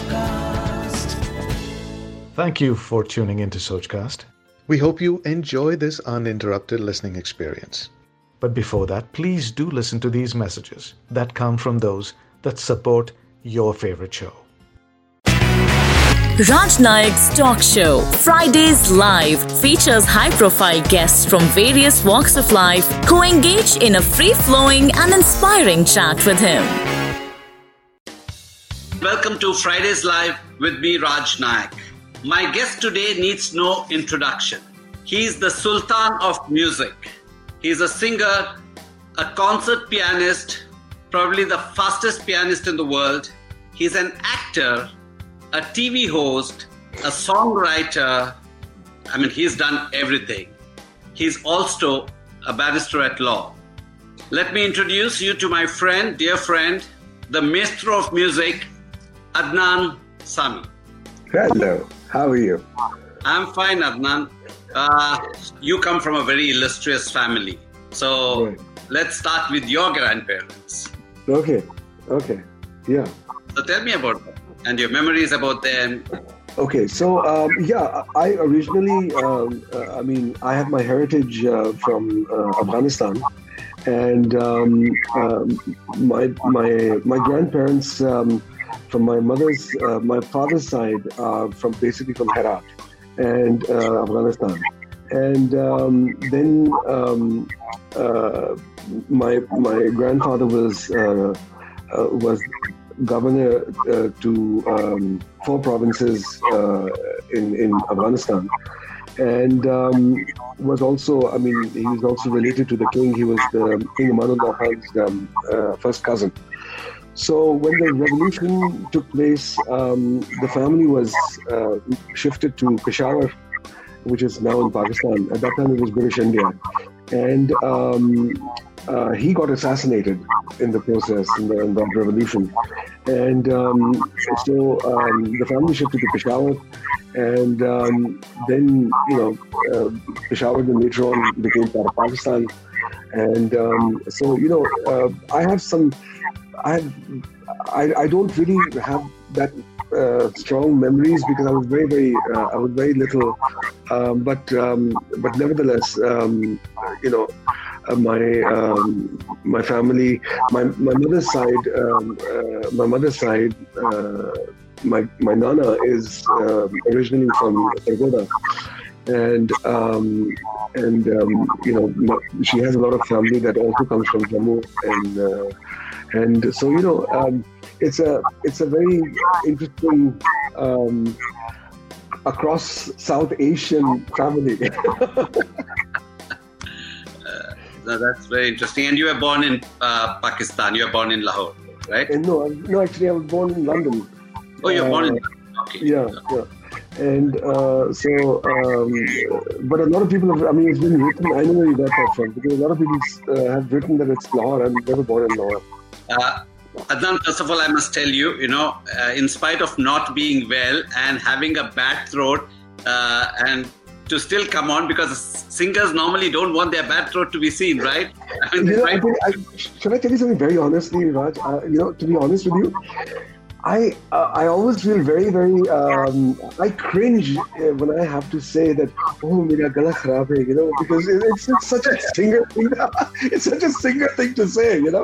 Sochcast. Thank you for tuning into Sochcast. We hope you enjoy this uninterrupted listening experience. But before that, please do listen to these messages that come from those that support your favorite show. Raj Nayak's Talk Show, Fridays Live, features high profile guests from various walks of life who engage in a free flowing and inspiring chat with him. Welcome to Fridays Live with me, Raj Nayak. My guest today needs no introduction. He's the Sultan of music. He's a singer, a concert pianist, probably the fastest pianist in the world. He's an actor, a TV host, a songwriter. I mean, he's done everything. He's also a barrister at law. Let me introduce you to my friend, dear friend, the maestro of music, Adnan Sami. Hello, how are you? I'm fine, Adnan. Uh, you come from a very illustrious family. So Right. let's start with your grandparents. Okay, okay, yeah. So tell me about them and your memories about them. Okay, so um, yeah, I originally, um, uh, I mean, I have my heritage uh, from uh, Afghanistan, and um, um, my my my grandparents um, from my mother's, uh, my father's side, uh, from basically from Herat and uh, Afghanistan, and um, then um, uh, my my grandfather was uh, uh, was governor to um, four provinces in in Afghanistan, and um, was also I mean he was also related to the king. He was the King Amanullah Khan's um, first cousin. So when the revolution took place, um, the family was uh, shifted to Peshawar, which is now in Pakistan. At that time, it was British India, and um, uh, he got assassinated in the process in, the, in that revolution. And um, so um, the family shifted to Peshawar, and um, then you know uh, Peshawar then later on became part of Pakistan. And um, so you know uh, I have some I, I don't really have that uh, strong memories because I was very very uh, I was very little, um, but um, but nevertheless um, you know uh, my um, my family my my mother's side um, uh, my mother's side uh, my my nana is originally from Sargodha and um, and you know she has a lot of family that also comes from Jammu and and so you know um, it's a it's a very interesting um, across South Asian family. So that's very interesting. And you were born in uh, Pakistan. You were born in Lahore, right? and no, no, actually, I was born in London. Oh, you're born in. Uh, Okay. Yeah, yeah. And uh, so, um, but a lot of people have, I mean, it's been written, I know where you got that from, because a lot of people uh, have written that it's Lahore. I'm never born in Lahore. Uh, Adnan, first of all, I must tell you, you know, uh, in spite of not being well and having a bad throat, uh, and to still come on because singers normally don't want their bad throat to be seen, right? I mean, You know? I think, I, should I tell you something very honestly, Raj? Uh, you know, to be honest with you, I uh, I always feel very very um, I cringe uh, when I have to say that oh mera gala kharab hai, you know because it, it's, it's such a singer thing it's such a singer thing to say you know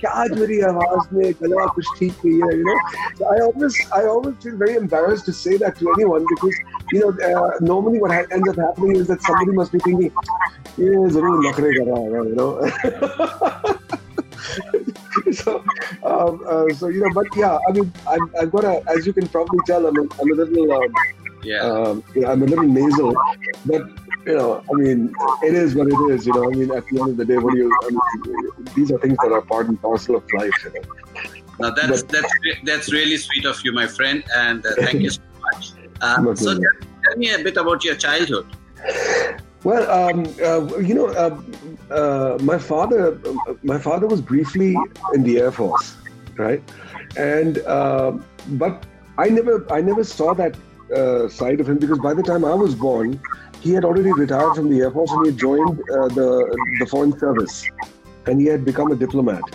कि आज मेरी आवाज में गला कुछ ठीक नहीं है you know so I always I always feel very embarrassed to say that to anyone because you know uh, normally what ha- ends up happening is that somebody must be thinking ये जरूर नखरे कर रहा होगा you know so, um, uh, so you know, but yeah, I mean, I'm, I've got a, as you can probably tell, I'm a, I'm a little, um, yeah. um, you know, I'm a little nasal, but you know, I mean, it is what it is. You know, I mean, at the end of the day, what do you? I mean, these are things that are part and parcel of life. You know. Now that's that's that's really sweet of you, my friend, and uh, thank you so much. Uh, so tell, tell me a bit about your childhood. Well, um, uh, you know, uh, uh, my father, my father was briefly in the Air Force, right? And uh, but I never, I never saw that uh, side of him because by the time I was born, he had already retired from the Air Force and he had joined uh, the the Foreign Service, and he had become a diplomat.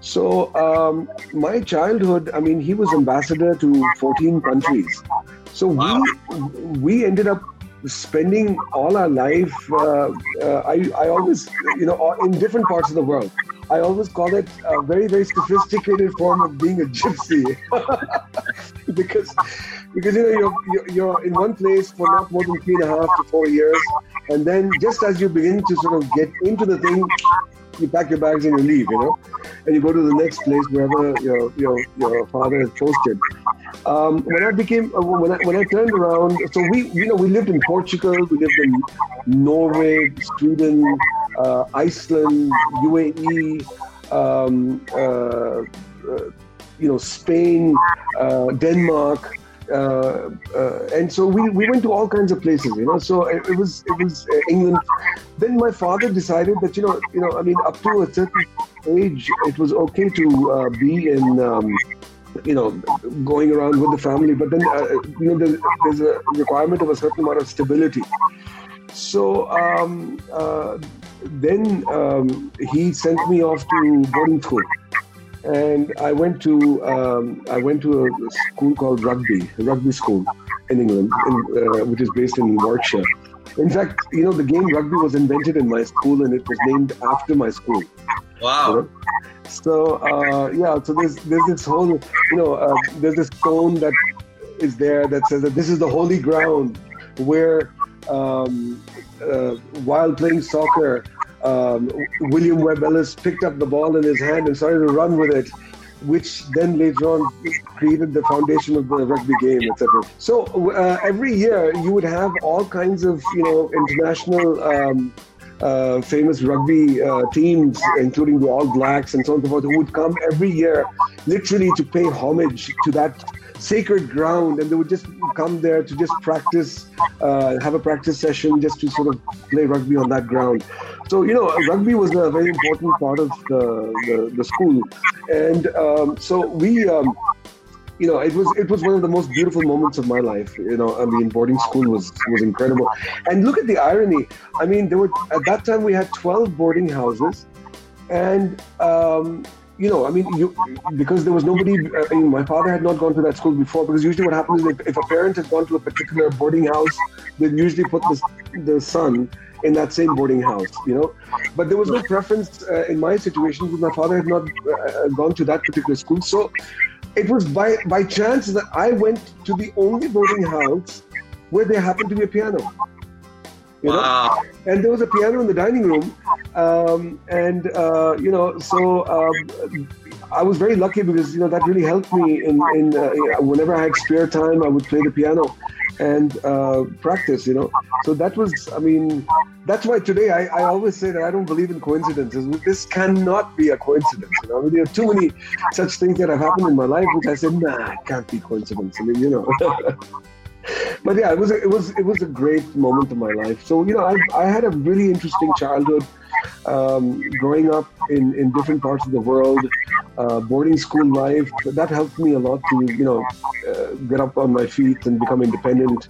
So um, my childhood, I mean, he was ambassador to 14 countries. So Wow. we we ended up spending all our life. Uh, uh, I I always you know in different parts of the world. I always call it a very very sophisticated form of being a gypsy because because you know you're, you're you're in one place for not more than three and a half to four years, and then just as you begin to sort of get into the thing, you pack your bags and you leave, you know, and you go to the next place wherever your your, your father is posted. Um, when I became uh, when I when I turned around, so we you know we lived in Portugal, we lived in Norway, Sweden, uh, Iceland, UAE, um, uh, uh, you know Spain, uh, Denmark. Uh, and so we, we went to all kinds of places, you know. So it, it was it was uh, England. Then my father decided that you know you know I mean up to a certain age it was okay to uh, be in um, you know going around with the family, but then uh, you know there's, there's a requirement of a certain amount of stability. So um, uh, then um, he sent me off to boarding school and I went to um, I went to a school called Rugby, a rugby school in England, in, uh, which is based in Warwickshire. In fact, you know, the game rugby was invented in my school, and it was named after my school. you Wow. know. So uh, yeah, so there's there's this whole you know uh, there's this stone that is there that says that this is the holy ground where um, uh, while playing soccer, um, William Webb Ellis picked up the ball in his hand and started to run with it, which then later on created the foundation of the rugby game, etc. So uh, every year you would have all kinds of you know international. Um, uh, famous rugby uh, teams, including the All Blacks and so on and so forth, who would come every year, literally to pay homage to that sacred ground, and they would just come there to just practice, uh, have a practice session, just to sort of play rugby on that ground. So you know, rugby was a very important part of the the, the school, and um, so we. Um, you know, it was it was one of the most beautiful moments of my life. You know, I mean, boarding school was was incredible. And look at the irony. I mean, there were at that time we had twelve boarding houses, and um, you know, I mean, you because there was nobody. uh, I mean, my father had not gone to that school before. Because usually, what happens is if, a parent has gone to a particular boarding house, they usually put the the son in that same boarding house. You know, but there was no preference uh, in my situation because my father had not uh, gone to that particular school. So it was by by chance that I went to the only boarding house where there happened to be a piano. You know, Wow. and there was a piano in the dining room, um, and uh, you know, so um, I was very lucky because you know that really helped me in, in uh, whenever I had spare time, I would play the piano and uh, practice. You know, so that was, I mean, that's why today I, I always say that I don't believe in coincidences. This cannot be a coincidence. You know, I mean, there are too many such things that have happened in my life which I said, nah, it can't be coincidence. I mean, you know. but yeah, it was a, it was it was a great moment of my life. So you know, I I had a really interesting childhood, um, growing up in in different parts of the world, uh, boarding school life. That helped me a lot to you know uh, get up on my feet and become independent.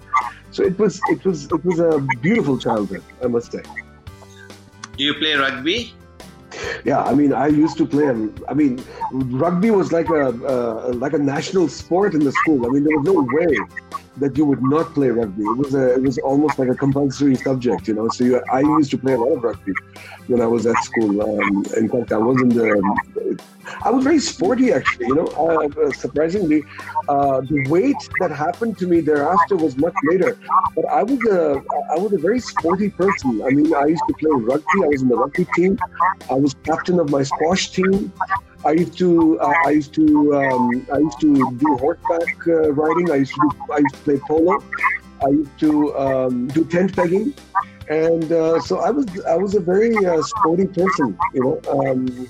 So it was it was it was a beautiful childhood, I must say. Do you play rugby? Yeah, I mean, I used to play. I mean, rugby was like a uh, like a national sport in the school. I mean, there was no way that you would not play rugby. It was a, it was almost like a compulsory subject, you know. So you, I used to play a lot of rugby when I was at school. Um, in fact, I was in the. I was very sporty, actually. You know, uh, surprisingly, uh, the weight that happened to me thereafter was much later. But I was a I was a very sporty person. I mean, I used to play rugby. I was in the rugby team. I was captain of my squash team. I used to uh, I used to um, I used to do horseback uh, riding. I used to do, I used to play polo. I used to um, do tent pegging, and uh, so I was I was a very uh, sporty person, you know. Um,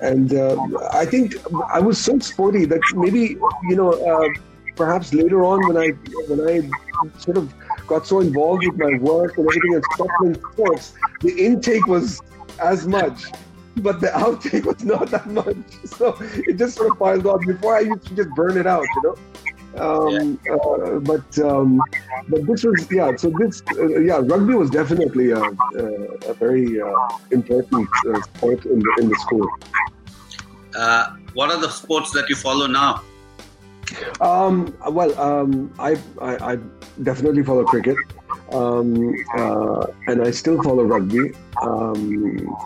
and uh, I think I was so sporty that maybe you know uh, perhaps later on when I when I sort of got so involved with my work and everything and stopped sports, the intake was as much but the outtake was not that much. So it just sort of piled on. Before I used to just burn it out, you know. Um, uh, but um, but this was yeah. So this uh, yeah, rugby was definitely a, a, a very uh, important uh, sport in the in the school. uh, what are the sports that you follow now? Um, well, um, I, I, I definitely follow cricket, um, uh, and I still follow rugby. Um,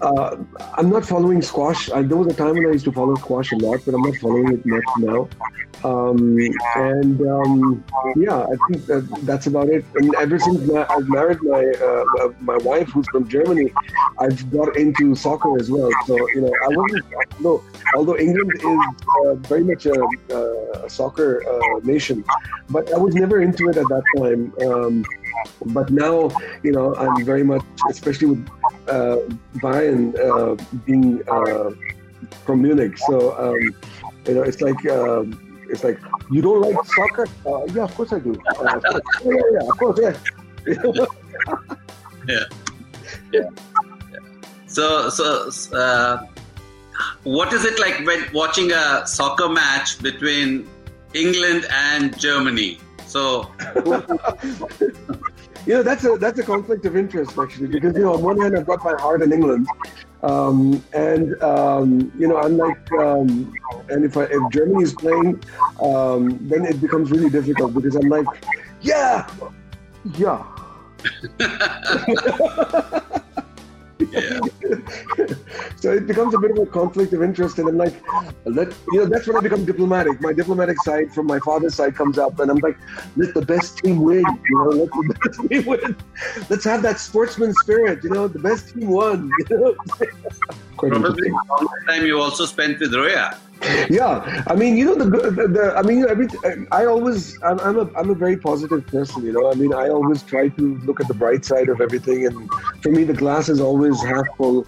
uh, I'm not following squash. I, there was a time when I used to follow squash a lot, but I'm not following it much now. Um, and um, yeah, I think that, that's about it. And ever since I've married my uh, my wife, who's from Germany, I've got into soccer as well. So you know, I wasn't although although England is uh, very much a, a soccer uh, nation, but I was never into it at that time. Um, but now, you know, I'm very much, especially with uh, Brian uh, being uh, from Munich. So, um, you know, it's like um, it's like you don't like soccer? Uh, yeah, of course I do. Uh, yeah, yeah, of course, yeah. yeah. yeah. So, so uh, what is it like when watching a soccer match between England and Germany? So, you know, that's a that's a conflict of interest actually, because you know, on one hand, I've got my heart in England, um, and um, you know, I'm like, um, and if I, if Germany is playing, um, then it becomes really difficult because I'm like, yeah, yeah. so it becomes a bit of a conflict of interest, and I'm like, let you know, that's when I become diplomatic. My diplomatic side from my father's side comes up, and I'm like, let the best team win. You know, let the best team win. Let's have that sportsman spirit. You know, the best team won. You know? Probably how much time you also spent with Roya. Yeah, I mean, you know, the, the, the I mean, every, I always, I'm, I'm, a, I'm a very positive person, you know. I mean, I always try to look at the bright side of everything, and for me, the glass is always half full.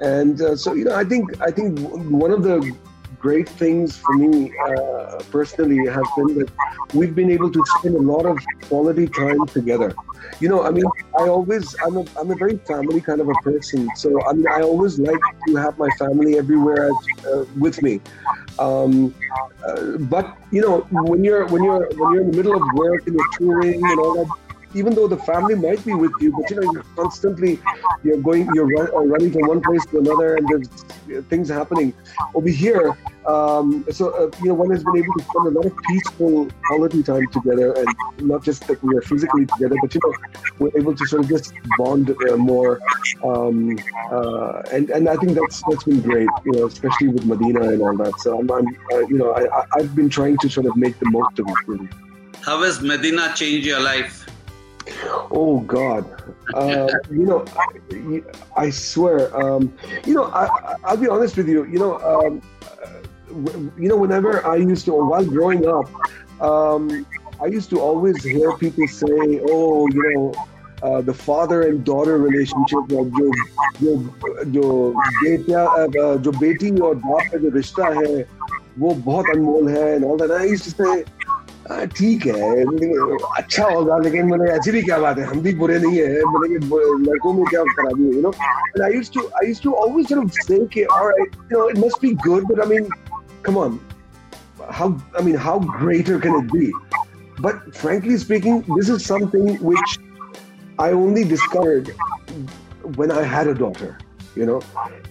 And uh, so, you know, I think, I think one of the great things for me uh, personally has been that we've been able to spend a lot of quality time together. You know, I mean, I always, I'm a, I'm a very family kind of a person. So, I mean, I always like to have my family everywhere uh, with me. Um, uh, but you know, when you're when you're when you're in the middle of work and you're touring and all that, even though the family might be with you, but you know, you're constantly you're going, you're run, uh, running from one place to another, and there's things happening. Over here, um, so uh, you know, one has been able to spend a lot of peaceful quality time together, and not just that we are physically together, but you know, we're able to sort of just bond uh, more. Um, uh, and and I think that's that's been great, you know, especially with Medina and all that. So I'm, I'm uh, you know, I, I've been trying to sort of make the most of it. Really. How has Medina changed your life? Oh God, uh, you know, I, I swear, um, you know, I, will be honest with you. You know, um, you know, whenever I used to, while growing up, um, I used to always hear people say, "Oh, you know." Uh, the father and daughter relationship जो जो जो बेटा जो बेटी और बाप का जो रिश्ता है वो बहुत अनमोल है and all that. I used to say, ठीक है अच्छा होगा लेकिन मैंने ऐसी भी क्या बात है हम भी बुरे नहीं है मैंने लड़कों में क्या खराबी है you no and I used to I used to always sort of think all right you know it must be good but I mean come on how I mean how greater can it be but frankly speaking this is something which I only discovered when I had a daughter you know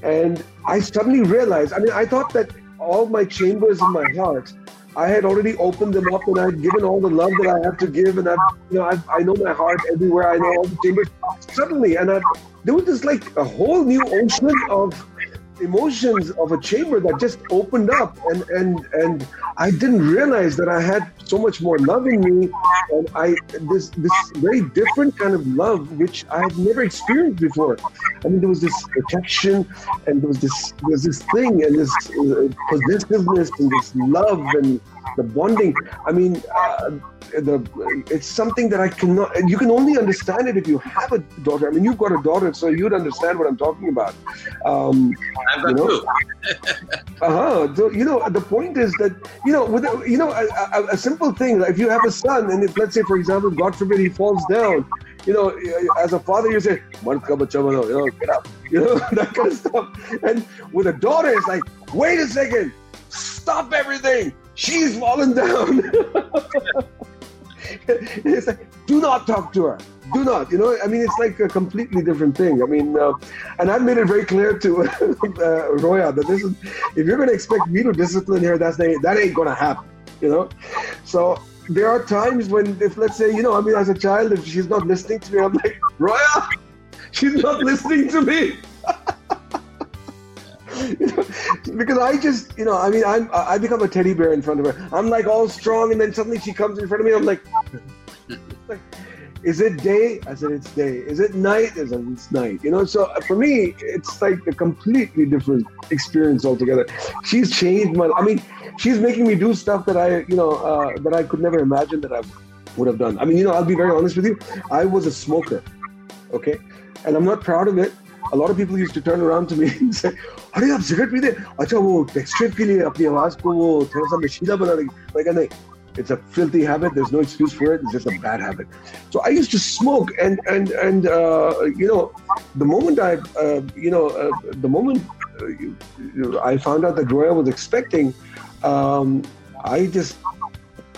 and I suddenly realized I mean I thought that all my chambers in my heart I had already opened them up and I'd given all the love that I have to give, and I, you know, I, I know my heart everywhere. I know all the chambers. Suddenly, and I, there was this like a whole new ocean of emotions of a chamber that just opened up and and and I didn't realize that I had so much more love in me and I this this very different kind of love which I had never experienced before. I mean there was this protection and there was this there was this thing and this uh, possessiveness and this love and the bonding. I mean, uh, the it's something that I cannot. You can only understand it if you have a daughter. I mean, you've got a daughter, so you'd understand what I'm talking about. Um, I've got you know? uh huh. So you know, the point is that you know, with a, you know, a, a, a simple thing. Like If you have a son, and if let's say, for example, God forbid, he falls down, you know, as a father, you say, you know, get up, you know, that kind of stuff. And with a daughter, it's like, wait a second, stop everything. She's fallen down. it's like, do not talk to her. do not. You know, I mean, it's like a completely different thing. I mean, uh, and I've made it very clear to uh, Roya that this is, if you're going to expect me to discipline her, that's that ain't going to happen. You know, so there are times when, if let's say, you know, I mean, as a child, if she's not listening to me, I'm like, Roya, she's not listening to me. because I just, you know, I mean, I'm, I become a teddy bear in front of her. I'm like all strong, and then suddenly she comes in front of me. I'm like, like, is it day? I said it's day. Is it night? I said it's night. You know, so uh, for me, it's like a completely different experience altogether. She's changed my. I mean, she's making me do stuff that I, you know, uh, that I could never imagine that I would have done. I mean, you know, I'll be very honest with you. I was a smoker, okay, and I'm not proud of it a lot of people used to turn around to me and say, अरे आप cigarette पीते अच्छा वो texture के लिए अपनी आवाज को वो थोड़ा सा नशीला बना देगी मैं कहना नहीं it's a filthy habit. There's no excuse for it. It's just a bad habit. So I used to smoke, and and and uh, you know, the moment I, uh, you know, uh, the moment you, I found out that Roya was expecting, um, I just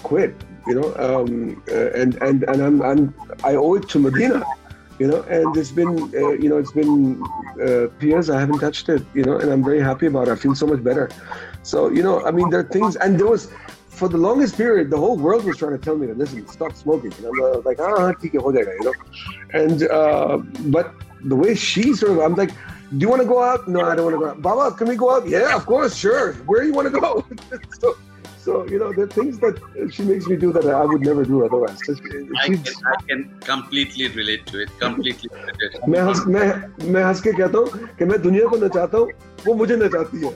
quit. You know, um, uh, and and and I'm, I'm I owe it to Medina you know and it's been uh, you know it's been uh, years i haven't touched it you know and i'm very happy about it. I feel so much better. So you know i mean there are things and there was for the longest period the whole world was trying to tell me to listen stop smoking. And i'm uh, like ah you know. And uh, but the way she sort of i'm like do you want to go out? No i don't want to go out. Baba can we go out? Yeah of course sure. Where do you want to go? So, so you know, the things that she makes me do that I would never do otherwise. I can, I can completely relate to it. Completely. मैं हंस मैं मैं हंस के कहता हूँ कि मैं दुनिया को नचाता हूँ वो मुझे नचाती है.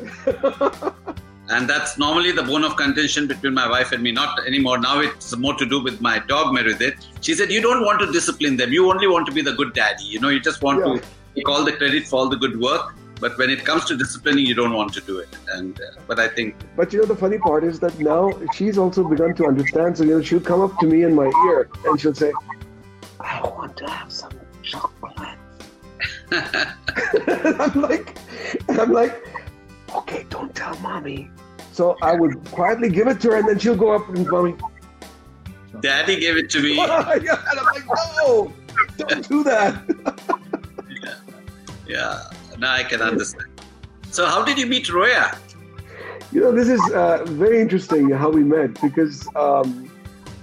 And that's normally the bone of contention between my wife and me. Not anymore. Now it's more to do with my dog Meredith. She said, "You don't want to discipline them. You only want to be the good daddy. You know, you just want yeah. to take all the credit for all the good work." but when it comes to disciplining you don't want to do it. And uh, but i think but you know the funny part is that now she's also begun to understand. So you know she'll come up to me in my ear and she'll say i want to have some chocolate. I'm like i'm like okay don't tell mommy. So i would quietly give it to her and then she'll go up and mommy daddy gave it to me. And i'm like no don't do that. Yeah. Yeah now I can understand. So, how did you meet Roya? You know, this is uh, very interesting how we met because um,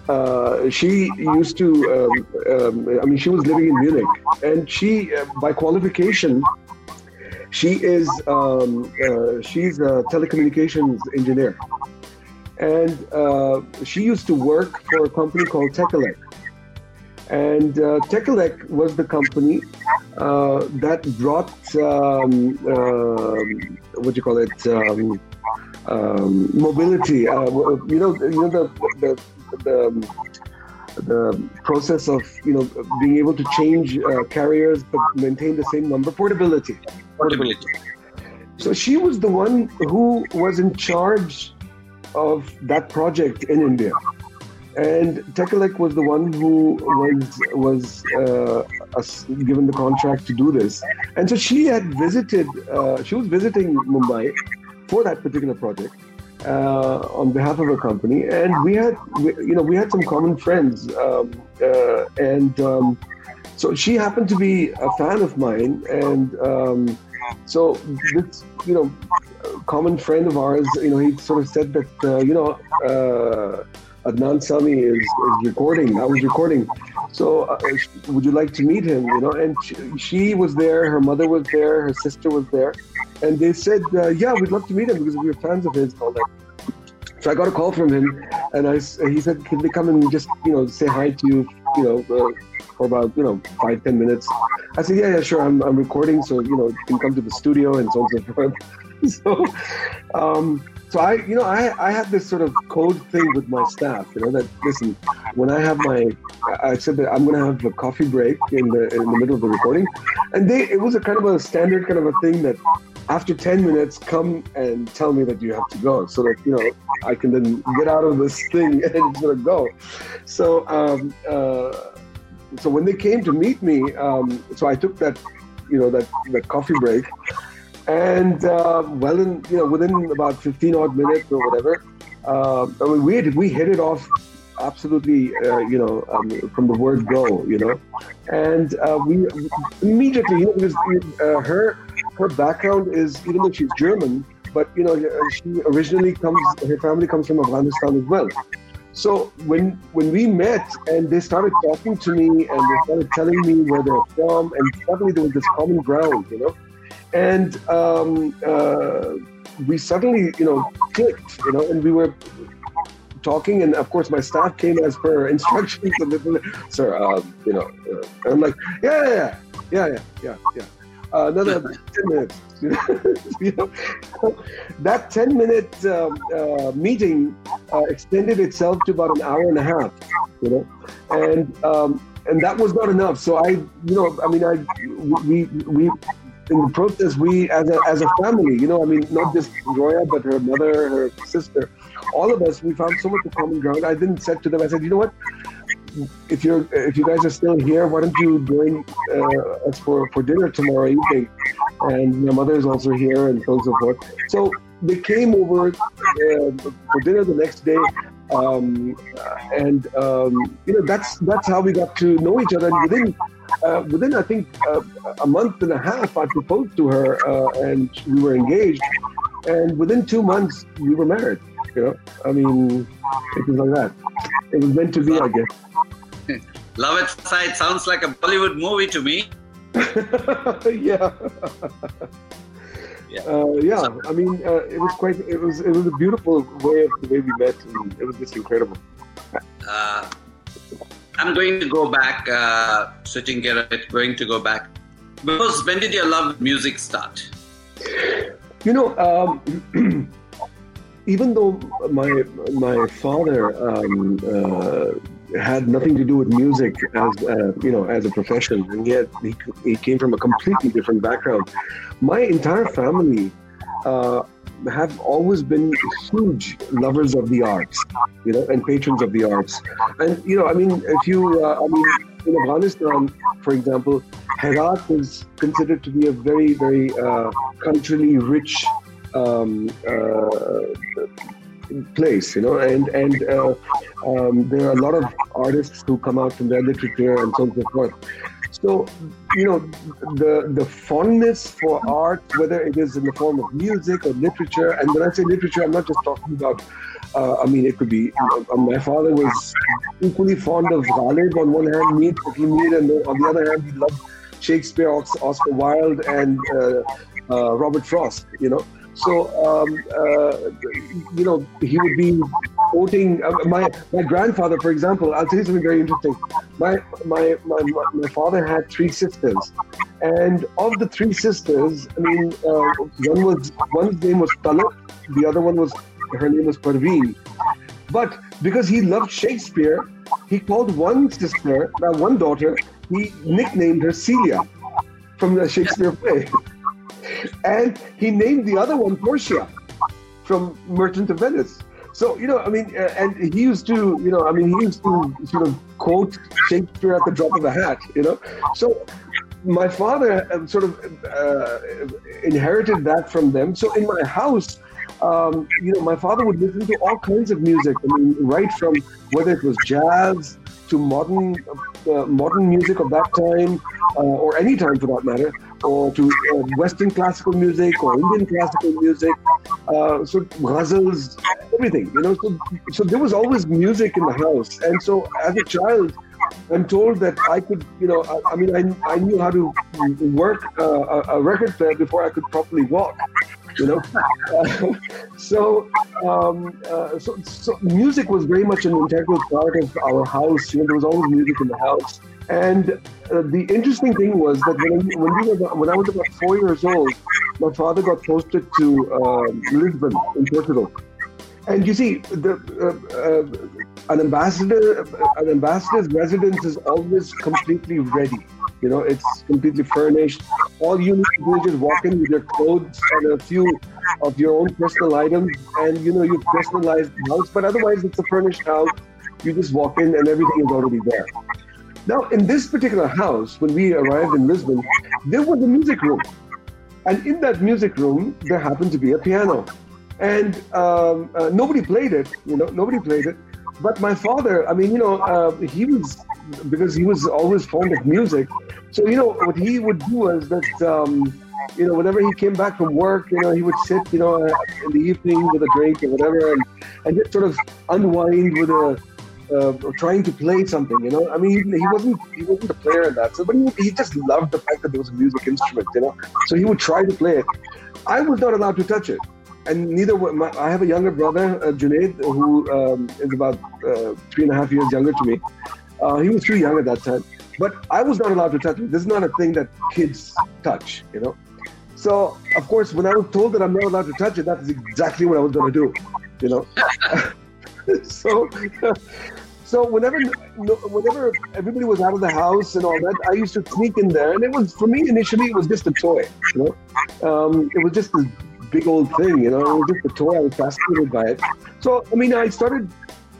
uh, she used to, um, um, I mean, she was living in Munich and she, uh, by qualification, she is um, uh, she's a telecommunications engineer, and uh, she used to work for a company called Tekelec. And uh, Tekelec was the company uh, that brought um, uh, what do you call it um, um, mobility. Uh, you know, you know the the, the the process of you know being able to change uh, carriers but maintain the same number portability. Portability. So she was the one who was in charge of that project in India and Tekelec was the one who was was uh, given the contract to do this, and so she had visited. Uh, she was visiting Mumbai for that particular project uh, on behalf of a company, and we had, we, you know, we had some common friends, um, uh, and um, so she happened to be a fan of mine, and um, so this, you know, common friend of ours, you know, he sort of said that, uh, you know uh, Adnan Sami is, is recording. I was recording. So, uh, would you like to meet him? You know, and she, she, was there. Her mother was there. Her sister was there, and they said, uh, "Yeah, we'd love to meet him because we are fans of his." All that. So I got a call from him, and I he said, "Can they come and just you know say hi to you? You know." Uh, for about you know five ten minutes. I said, yeah, yeah, sure. I'm, I'm recording, so you know you can come to the studio and so on and so forth. so, um, so I, you know, I, I had this sort of code thing with my staff, you know, that listen, when I have my, I said that I'm going to have a coffee break in the in the middle of the recording, and they, it was a kind of a standard kind of a thing that after 10 minutes, come and tell me that you have to go, so that you know I can then get out of this thing and sort of go. So, um, uh, so when they came to meet me, um, so I took that, you know, that that coffee break and uh, well, in, you know, within about 15 odd minutes or whatever, uh, I mean, we we hit it off absolutely, uh, you know, um, from the word go, you know, and uh, we immediately, you know, because uh, her her background is even though she's German, but you know, she originally comes, her family comes from Afghanistan as well. So when when we met and they started talking to me and they started telling me where they're from, and suddenly there was this common ground, you know, and um, uh, we suddenly, you know, clicked, you know, and we were talking, and of course my staff came as per instructions. Sir, uh, you know, uh, I'm like, yeah, yeah, yeah, yeah, yeah, yeah. Uh, another 10 minutes. you know, that 10 minute um, uh, meeting uh, extended itself to about an hour and a half, you know, and um, and that was not enough. So I, you know, I mean, I we we in the process we as a as a family, you know, I mean, not just Roya, but her mother, her sister, all of us, we found so much of common ground. I then said to them, I said, you know what? if you're if you guys are still here, why don't you join uh, us for, for dinner tomorrow evening? And my mother is also here, and so on and so forth. So they came over uh, for dinner the next day, um, and um, you know that's that's how we got to know each other. And within uh, within I think uh, a month and a half, I proposed to her, uh, and we were engaged. And within two months, we were married. You know, I mean, it was like that. It was meant to be, I guess. Love at sight sounds like a Bollywood movie to me. yeah. Yeah. Uh, yeah, I mean, uh, it was quite. It was. It was a beautiful way of the way we met, and it was just incredible. Uh, I'm going to go back, uh, switching gear. Going to go back. Because when did your love music start? You know, um, even though my my father um, uh, had nothing to do with music as uh, you know as a profession, and yet he, he came from a completely different background. My entire family uh, have always been huge lovers of the arts, you know, and patrons of the arts. And you know, I mean, if you, uh, I mean, in Afghanistan, for example, Herat is considered to be a very, very uh, culturally rich um, uh, place, you know, and and uh, um, there are a lot of artists who come out from their literature and so on and so forth. So, you know, the the fondness for art, whether it is in the form of music or literature, and when I say literature, I'm not just talking about. Uh, I mean, it could be. Uh, my father was equally fond of Ghalib on one hand, Mir Taqi and on the other hand, he loved Shakespeare, Oscar Wilde, and uh, uh Robert Frost. You know, so, um, uh, you know, he would be quoting uh, my my grandfather, for example. I'll tell you something very interesting. My my my my father had three sisters, and of the three sisters, I mean, uh, one was one's name was Taluk, the other one was her name was Parveen. But because he loved Shakespeare, he called one sister, uh, one daughter, he nicknamed her Celia from the Shakespeare play and he named the other one Portia from Merchant of Venice. So you know, I mean, uh, and he used to, you know, I mean, he used to sort of quote Shakespeare at the drop of a hat, you know. So my father uh, sort of uh, inherited that from them. So in my house, um, you know, my father would listen to all kinds of music. I mean, right from whether it was jazz to modern uh, modern music of that time, uh, or any time for that matter or to uh, Western classical music or Indian classical music, uh, so ghazals, everything, you know. So, so there was always music in the house, and so as a child, I'm told that I could, you know, I, I mean, I, I knew how to work uh, a, a record player before I could properly walk you know. Uh, so, um, uh, so, so music was very much an integral part of our house. You know, there was always music in the house. And uh, the interesting thing was that when, when, we were, when I was about four years old, my father got posted to um, Lisbon in Portugal. And you see, the, uh, uh, an ambassador, an ambassador's residence is always completely ready. You know, it's completely furnished. All you need to do is just walk in with your clothes and a few of your own personal items, and you know you've personalized the house. But otherwise, it's a furnished house. You just walk in, and everything is already there. Now, in this particular house, when we arrived in Lisbon, there was a music room. And in that music room, there happened to be a piano. And um, uh, nobody played it, you know, nobody played it. but my father, I mean, you know, uh, he was because he was always fond of music. So you know what he would do was that. Um, you know, whenever he came back from work, you know, he would sit, you know, in the evening with a drink or whatever, and, and just sort of unwind with a, uh, trying to play something. You know, I mean, he, he, wasn't he wasn't a player in that, so but he, he just loved the fact that there was a music instrument. You know, so he would try to play it. I was not allowed to touch it, and neither. My, I have a younger brother, uh, Junaid, who um, is about uh, three and a half years younger to me. Uh, he was too young at that time, but I was not allowed to touch it. This is not a thing that kids touch. You know. So, of course, when I was told that I'm not allowed to touch it, that's exactly what I was going to do, you know. so, so whenever, whenever everybody was out of the house and all that, I used to sneak in there, and it was for me initially it was just a toy, you know. Um, it was just this big old thing, you know. It was just a toy. I was fascinated by it. So, I mean, I started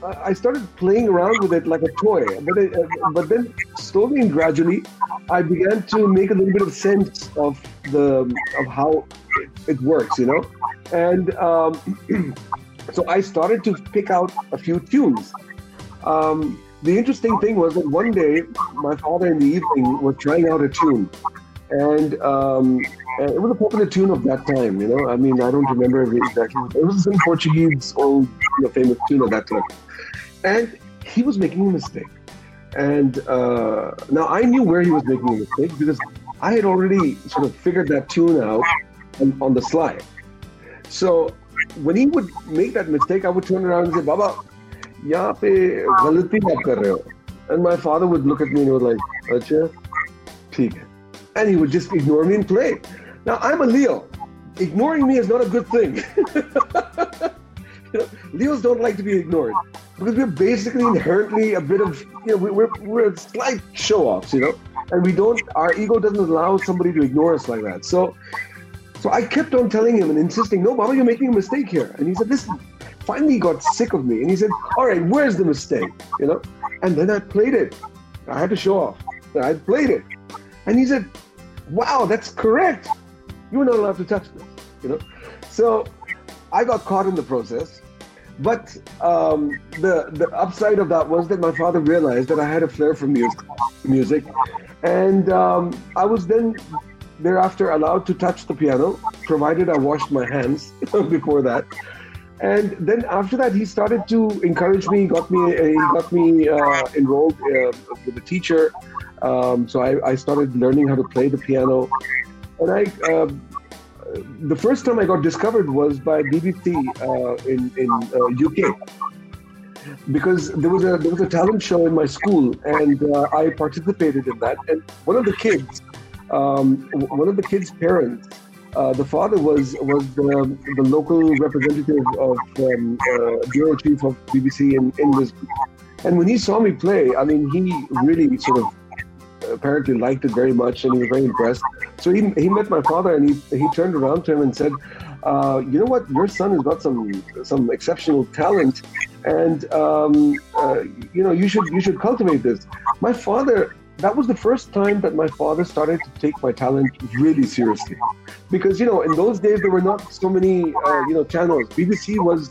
I started playing around with it like a toy, but it, but then slowly and gradually, I began to make a little bit of sense of the of how it works, you know, and um, so I started to pick out a few tunes. Um, the interesting thing was that one day my father in the evening was trying out a tune, and um, it was a popular tune of that time. You know, I mean, I don't remember exactly. It was some Portuguese old, you know, famous tune of that time and he was making a mistake. And uh, now I knew where he was making a mistake because I had already sort of figured that tune out on, on the slide. So when he would make that mistake, I would turn around and say, Baba, यहाँ पे गलती आप कर रहे हो. And my father would look at me and he was like, अच्छा, ठीक है. And he would just ignore me and play. Now I'm a Leo. Ignoring me is not a good thing. Leos don't like to be ignored because we're basically inherently a bit of you know we're we're slight show offs, you know, and we don't our ego doesn't allow somebody to ignore us like that. So so I kept on telling him and insisting, no, Baba, you're making a mistake here. And he said, listen. Finally, got sick of me, and he said, all right, where's the mistake? You know, and then I played it. I had to show off. I played it, and he said, wow, that's correct. You're not allowed to touch this. You know, so I got caught in the process but um, the the upside of that was that my father realized that I had a flair for music, music, and um, I was then thereafter allowed to touch the piano, provided I washed my hands before that. And then after that, he started to encourage me. Got me, he got me uh, enrolled uh, with a teacher. Um, so I, I, started learning how to play the piano, and I uh, the first time I got discovered was by BBC uh, in in uh, UK because there was a there was a talent show in my school and uh, I participated in that and one of the kids um, one of the kids' parents uh, the father was was the, the local representative of um, uh, bureau chief of BBC in in Lisbon and when he saw me play I mean he really sort of apparently liked it very much and he was very impressed. So he, he met my father and he, he turned around to him and said, uh, you know what, your son has got some some exceptional talent, and um, uh, you know you should you should cultivate this. My father, that was the first time that my father started to take my talent really seriously, because you know in those days there were not so many uh, you know channels. BBC was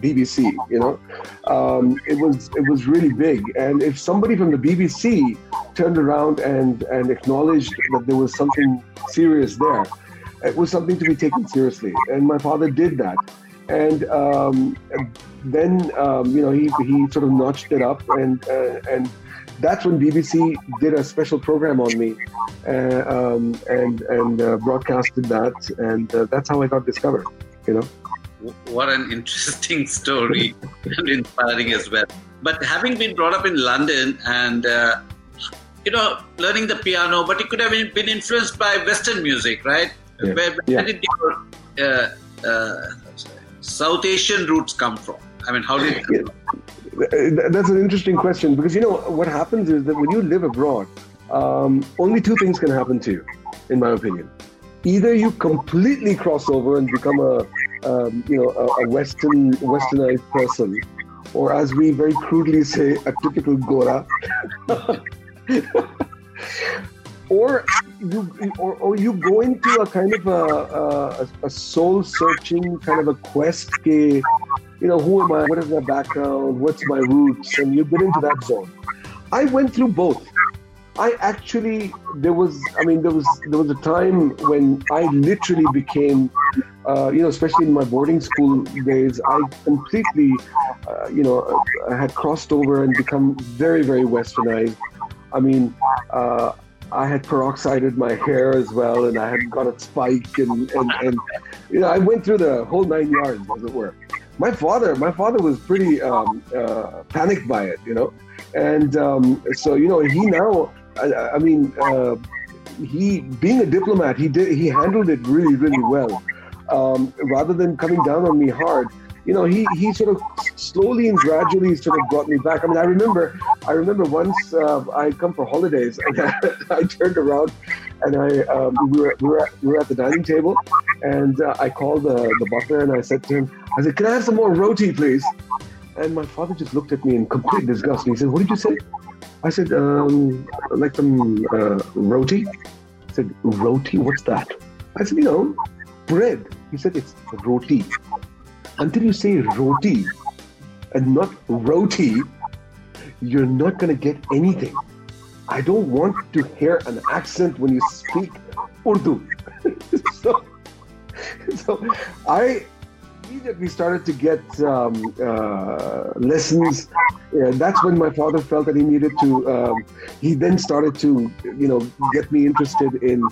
BBC. You know, um, it was it was really big. And if somebody from the BBC turned around and and acknowledged that there was something serious there, it was something to be taken seriously. And my father did that. And um, then um, you know he he sort of notched it up and uh, and that's when BBC did a special program on me, uh, um, and and uh, broadcasted that, and uh, that's how I got discovered. You know what an interesting story and inspiring as well. But having been brought up in London and uh, you know learning the piano, but it could have been influenced by Western music, right? Yeah. Where, where yeah. did your uh, uh, South Asian roots come from? I mean, how did? Yeah. That's an interesting question because you know what happens is that when you live abroad, um, only two things can happen to you, in my opinion. Either you completely cross over and become a um, you know, a, a, Western Westernized person, or as we very crudely say, a typical Gora, or you or, or you go into a kind of a, a, a soul searching kind of a quest. Ke, you know, who am I? What is my background? What's my roots? And you get into that zone. I went through both. I actually there was I mean there was there was a time when I literally became uh, you know especially in my boarding school days I completely uh, you know I had crossed over and become very very westernized. I mean uh, I had peroxided my hair as well and I had got a spike and, and, and you know I went through the whole nine yards as it were. My father my father was pretty um, uh, panicked by it you know and um, so you know he now I, I mean, uh, he being a diplomat, he did he handled it really really well. Um, rather than coming down on me hard, you know, he he sort of slowly and gradually sort of brought me back. I mean, I remember I remember once uh, I come for holidays and I, I turned around and I um, we were we were, at, we were at the dining table and uh, I called the the butler and I said to him, I said, "Can I have some more roti, please?" And my father just looked at me in complete disgust and he said, "What did you say?" I said, um, like some uh, roti. He said, roti? What's that? I said, you know, bread. He said, it's roti. Until you say roti and not roti, you're not going to get anything. I don't want to hear an accent when you speak Urdu. so, so I immediately started to get um, uh, lessons. Yeah, that's when my father felt that he needed to. Um, he then started to, you know, get me interested in.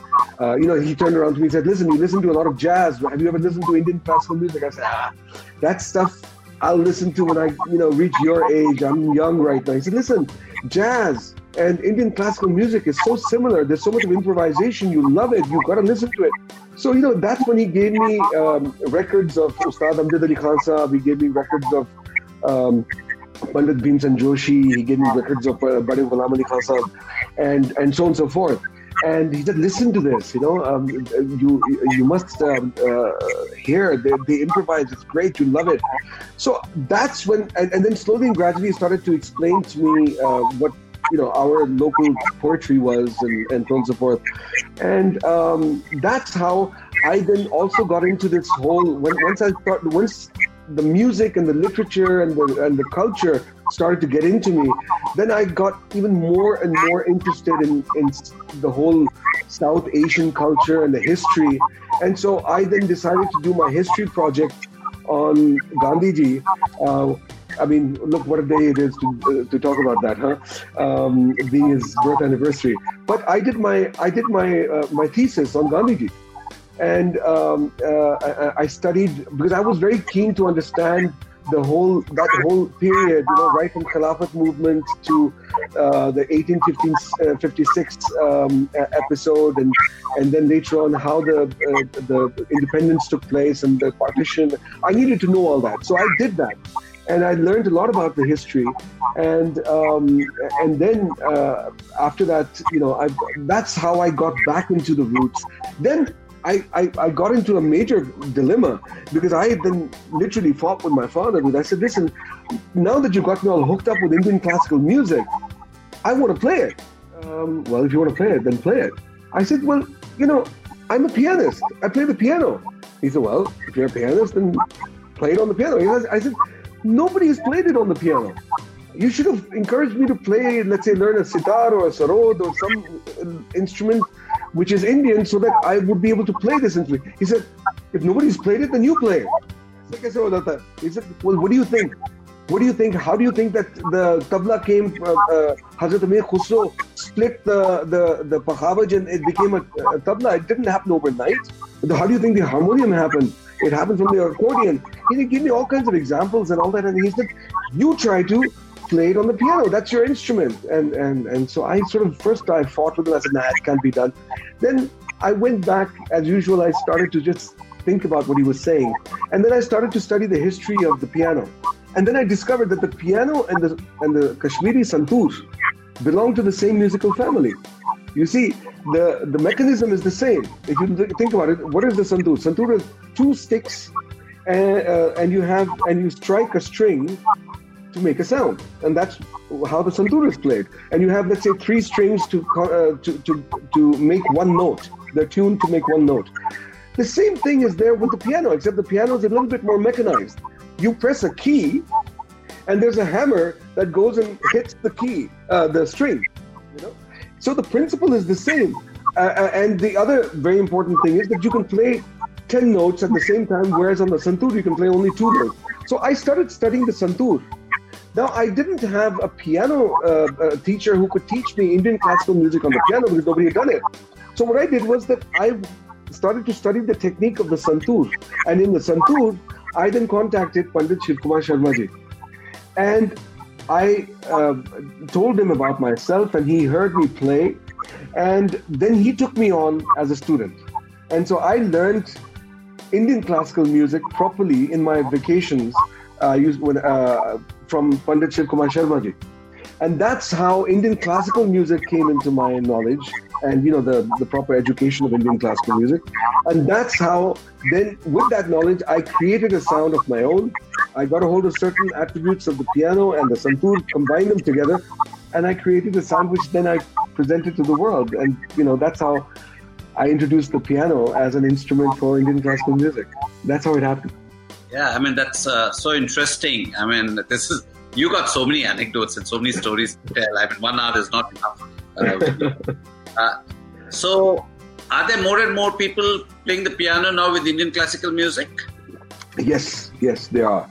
Uh, you know, he turned around to me and said, "Listen, you listen to a lot of jazz. Have you ever listened to Indian classical music?" I said, "Ah, that stuff I'll listen to when I, you know, reach your age. I'm young right now." He said, "Listen, jazz." And Indian classical music is so similar. There's so much of improvisation. You love it. You've got to listen to it. So, you know, that's when he gave me um, records of Ustad Amjad Ali Khan Saab. He gave me records of um, Pandit Bhimsen Joshi. He gave me records of uh, Bade Ghulam Ali Khan Saab and, and so on and so forth. And he said, listen to this, you know, um, you you must um, uh, hear, they, they improvise, it's great, you love it. So that's when, and, and then slowly and gradually he started to explain to me uh, what you know our local poetry was and, and so on and so forth. And um, that's how i then also got into this whole when, once i thought once the music and the literature and the and the culture started to get into me then i got even more and more interested in in the whole south asian culture and the history. And so i then decided to do my history project on gandhiji uh, I mean, look what a day it is to, uh, to talk about that, huh? Um, being his birth anniversary. But I did my I did my uh, my thesis on Gandhiji, and um, uh, I, I, studied because I was very keen to understand the whole that whole period, you know, right from Khilafat movement to uh, the 1856 uh, um, episode, and and then later on how the the independence took place and the partition. I needed to know all that, so I did that and I learned a lot about the history. And um, and then uh, after that, you know, I, that's how I got back into the roots. Then I, I, I, got into a major dilemma because I then literally fought with my father. Because I said, listen, now that you've got me all hooked up with Indian classical music, I want to play it. Um, well, if you want to play it, then play it. I said, well, you know, I'm a pianist. I play the piano. He said, well, if you're a pianist, then play it on the piano. I said, Nobody has played it on the piano. You should have encouraged me to play, let's say, learn a sitar or a sarod or some uh, instrument which is Indian so that I would be able to play this instrument. He said, if nobody's played it, then you play it. He said, well, what do you think? What do you think? How do you think that the tabla came, uh, uh, Hazrat Amir Khusro split the, the, the pakhavaj and it became a, a tabla? It didn't happen overnight. How do you think the harmonium happened? It happened from the accordion. He gave me all kinds of examples and all that. And he said, you try to play it on the piano. That's your instrument. And and and so I sort of first I fought with him. I said, nah, it can't be done. Then I went back as usual. I started to just think about what he was saying, and then I started to study the history of the piano. And then I discovered that the piano and the and the Kashmiri santoor belong to the same musical family. You see, the, the mechanism is the same. If you think about it, what is the santoor? Santoor is two sticks, and, uh, and you have and you strike a string to make a sound, and that's how the santoor is played. And you have, let's say, three strings to uh, to, to to make one note. They're tuned to make one note. The same thing is there with the piano, except the piano is a little bit more mechanized. you press a key, and there's a hammer that goes and hits the key, uh, the string. You know, so the principle is the same. Uh, uh and the other very important thing is that you can play 10 notes at the same time, whereas on the santur you can play only two notes. So I started studying the santur. Now, I didn't have a piano uh, uh, teacher who could teach me Indian classical music on the piano because nobody had done it. So what I did was that I started to study the technique of the santur. And in the santur, I then contacted Pandit Shivkumar Sharmaji. And I uh, told him about myself, and he heard me play. And then he took me on as a student. And so I learned Indian classical music properly in my vacations uh, when, uh, from Pandit Shiv Kumar Sharma ji. And that's how Indian classical music came into my knowledge and you know the, the proper education of Indian classical music. And that's how then with that knowledge I created a sound of my own. I got a hold of certain attributes of the piano and the santur, combined them together, and I created a sound which then I presented to the world. And you know that's how I introduced the piano as an instrument for Indian classical music. That's how it happened. Yeah, I mean that's uh, so interesting. I mean, this is you got so many anecdotes and so many stories to tell. I mean, one hour is not enough. Uh, uh, so, are there more and more people playing the piano now with Indian classical music? Yes, yes, they are,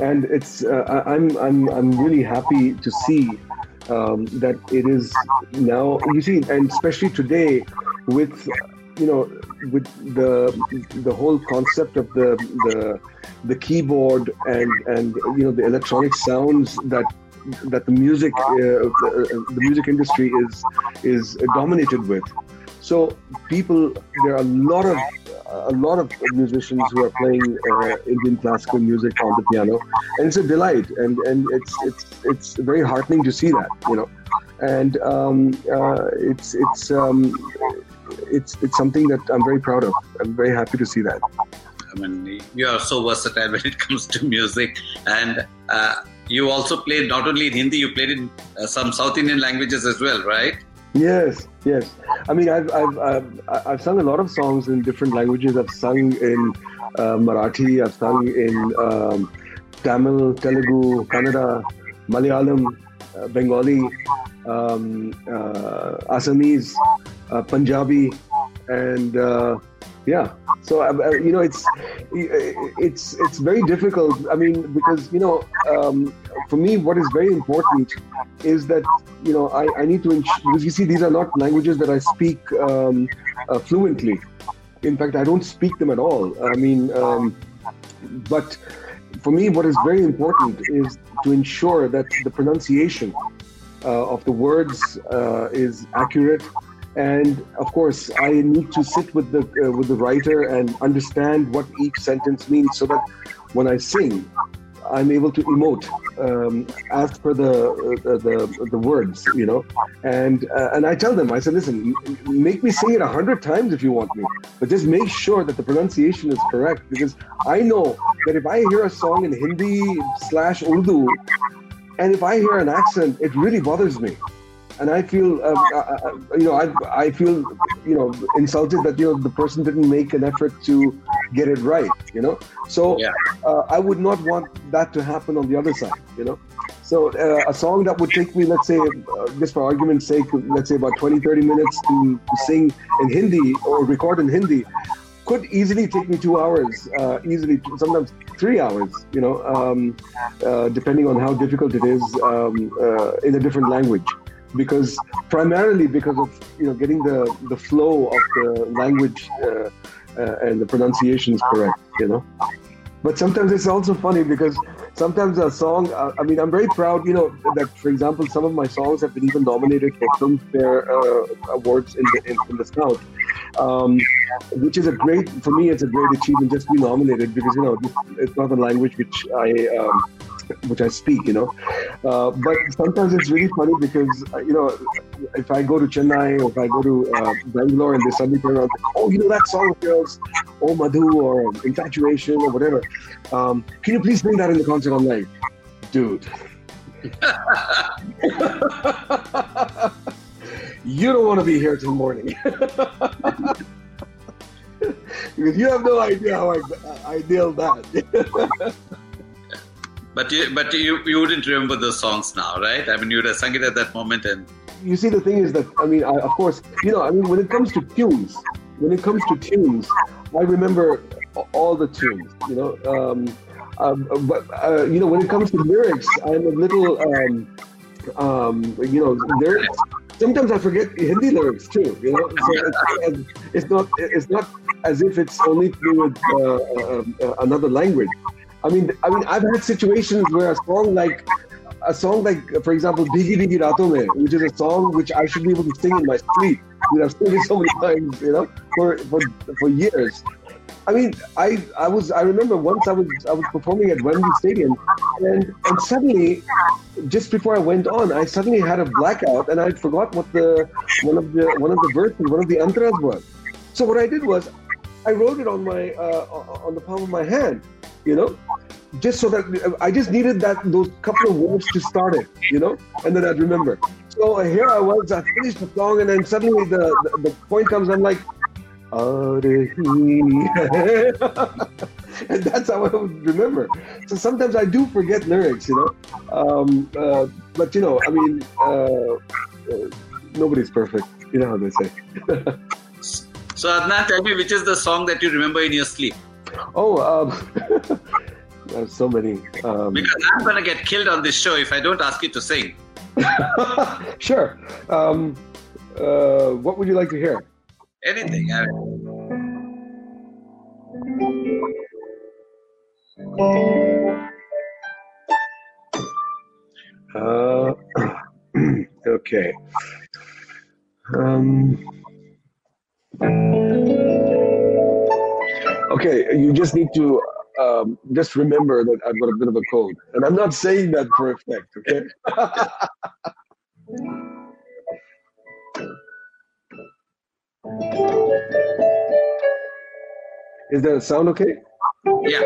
and it's uh, I'm I'm I'm really happy to see um, that it is now. You see, and especially today with you know with the the whole concept of the the the keyboard and and you know the electronic sounds that that the music uh, the, the, music industry is is dominated with so people there are a lot of a lot of musicians who are playing uh, Indian classical music on the piano and it's a delight and and it's it's it's very heartening to see that you know and um, uh, it's it's um, it's it's something that I'm very proud of. I'm very happy to see that. I mean, you are so versatile when it comes to music, and uh, you also played not only in Hindi, you played in uh, some South Indian languages as well, right? Yes, yes. I mean, I've, I've, I've, I've sung a lot of songs in different languages. I've sung in uh, Marathi, I've sung in um, Tamil, Telugu, Kannada, Malayalam, uh, Bengali, um, uh, Assamese, uh, Punjabi, and uh, yeah. So uh, uh, you know, it's it's it's very difficult. I mean, because you know, um, for me, what is very important is that you know I, I need to because you see these are not languages that I speak um, uh, fluently. In fact, I don't speak them at all. I mean, um, but for me, what is very important is to ensure that the pronunciation uh, of the words uh, is accurate. And of course, I need to sit with the uh, with the writer and understand what each sentence means, so that when I sing, I'm able to emote um, as per the, uh, the the words, you know. And uh, and I tell them, I said, listen, make me sing it a hundred times if you want me, but just make sure that the pronunciation is correct because I know that if I hear a song in Hindi slash Urdu, and if I hear an accent, it really bothers me. And I feel, uh, uh, uh, you know, I, I feel, you know, insulted that, you know, the person didn't make an effort to get it right, you know? So yeah. uh, I would not want that to happen on the other side, you know? So uh, a song that would take me, let's say, uh, just for argument's sake, let's say about 20, 30 minutes to, to sing in Hindi or record in Hindi could easily take me two hours, uh, easily sometimes three hours. You know, um, uh, depending on how difficult it is um, uh, in a different language, because primarily because of you know getting the the flow of the language uh, uh, and the pronunciations correct. You know, but sometimes it's also funny because sometimes a song uh, i mean i'm very proud you know that for example some of my songs have been even nominated for filmfare uh, awards in the in, in the south um, which is a great for me it's a great achievement just to be nominated because you know it's not a language which i um, which I speak, you know. Uh, but sometimes it's really funny because, uh, you know, if I go to Chennai or if I go to uh, Bangalore and they suddenly turn around, oh, you know that song of yours, Oh Madhu or Infatuation or whatever. Um, can you please bring that in the concert? I'm like, dude. you don't want to be here till morning. because you have no idea how I, I nailed that. But you, but you, you wouldn't remember those songs now, right? I mean, you would have sung it at that moment, and you see, the thing is that I mean, I, of course, you know, I mean, when it comes to tunes, when it comes to tunes, I remember all the tunes. You know, um, um, but uh, you know, when it comes to lyrics, I'm a little, um, um, you know, lyrics. Sometimes I forget Hindi lyrics too. You know, so it's, it's not it's not as if it's only with uh, uh, uh another language. I mean, I mean, I've had situations where a song like a song like, for example, Bhigi Bhigi Raaton Mein, which is a song which I should be able to sing in my sleep. You know, I've sung it so many times, you know, for, for, for years. I mean, I, I was I remember once I was I was performing at Wembley Stadium, and and suddenly, just before I went on, I suddenly had a blackout, and I forgot what the one of the one of the verses, one of the antras was. So what I did was, I wrote it on my uh, on the palm of my hand, you know, just so that I just needed that those couple of words to start it, you know, and then I'd remember. So uh, here I was, I finished the song, and then suddenly the, the, the point comes. I'm like, and that's how I would remember. So sometimes I do forget lyrics, you know. Um, uh, but you know, I mean, uh, uh, nobody's perfect. You know how they say. so Adnan, tell me which is the song that you remember in your sleep. Oh, um, there's so many. Um, because I'm gonna get killed on this show if I don't ask you to sing. sure. Um, uh, what would you like to hear? Anything. I uh, okay. Um, okay, you just need to um, just remember that I've got a bit of a cold. And I'm not saying that for effect, okay? Is that a sound okay? Yeah.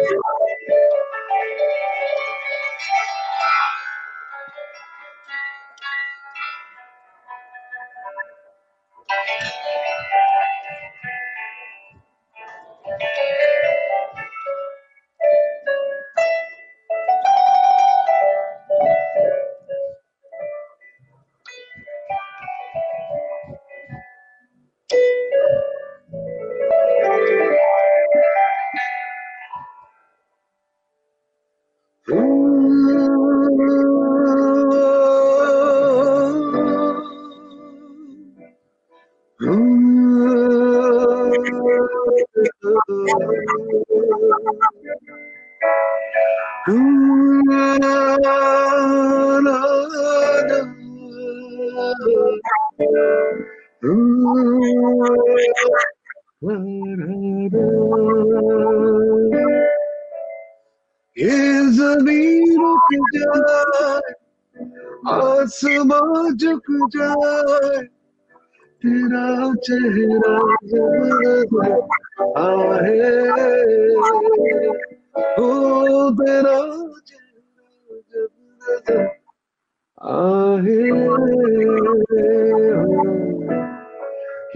आहे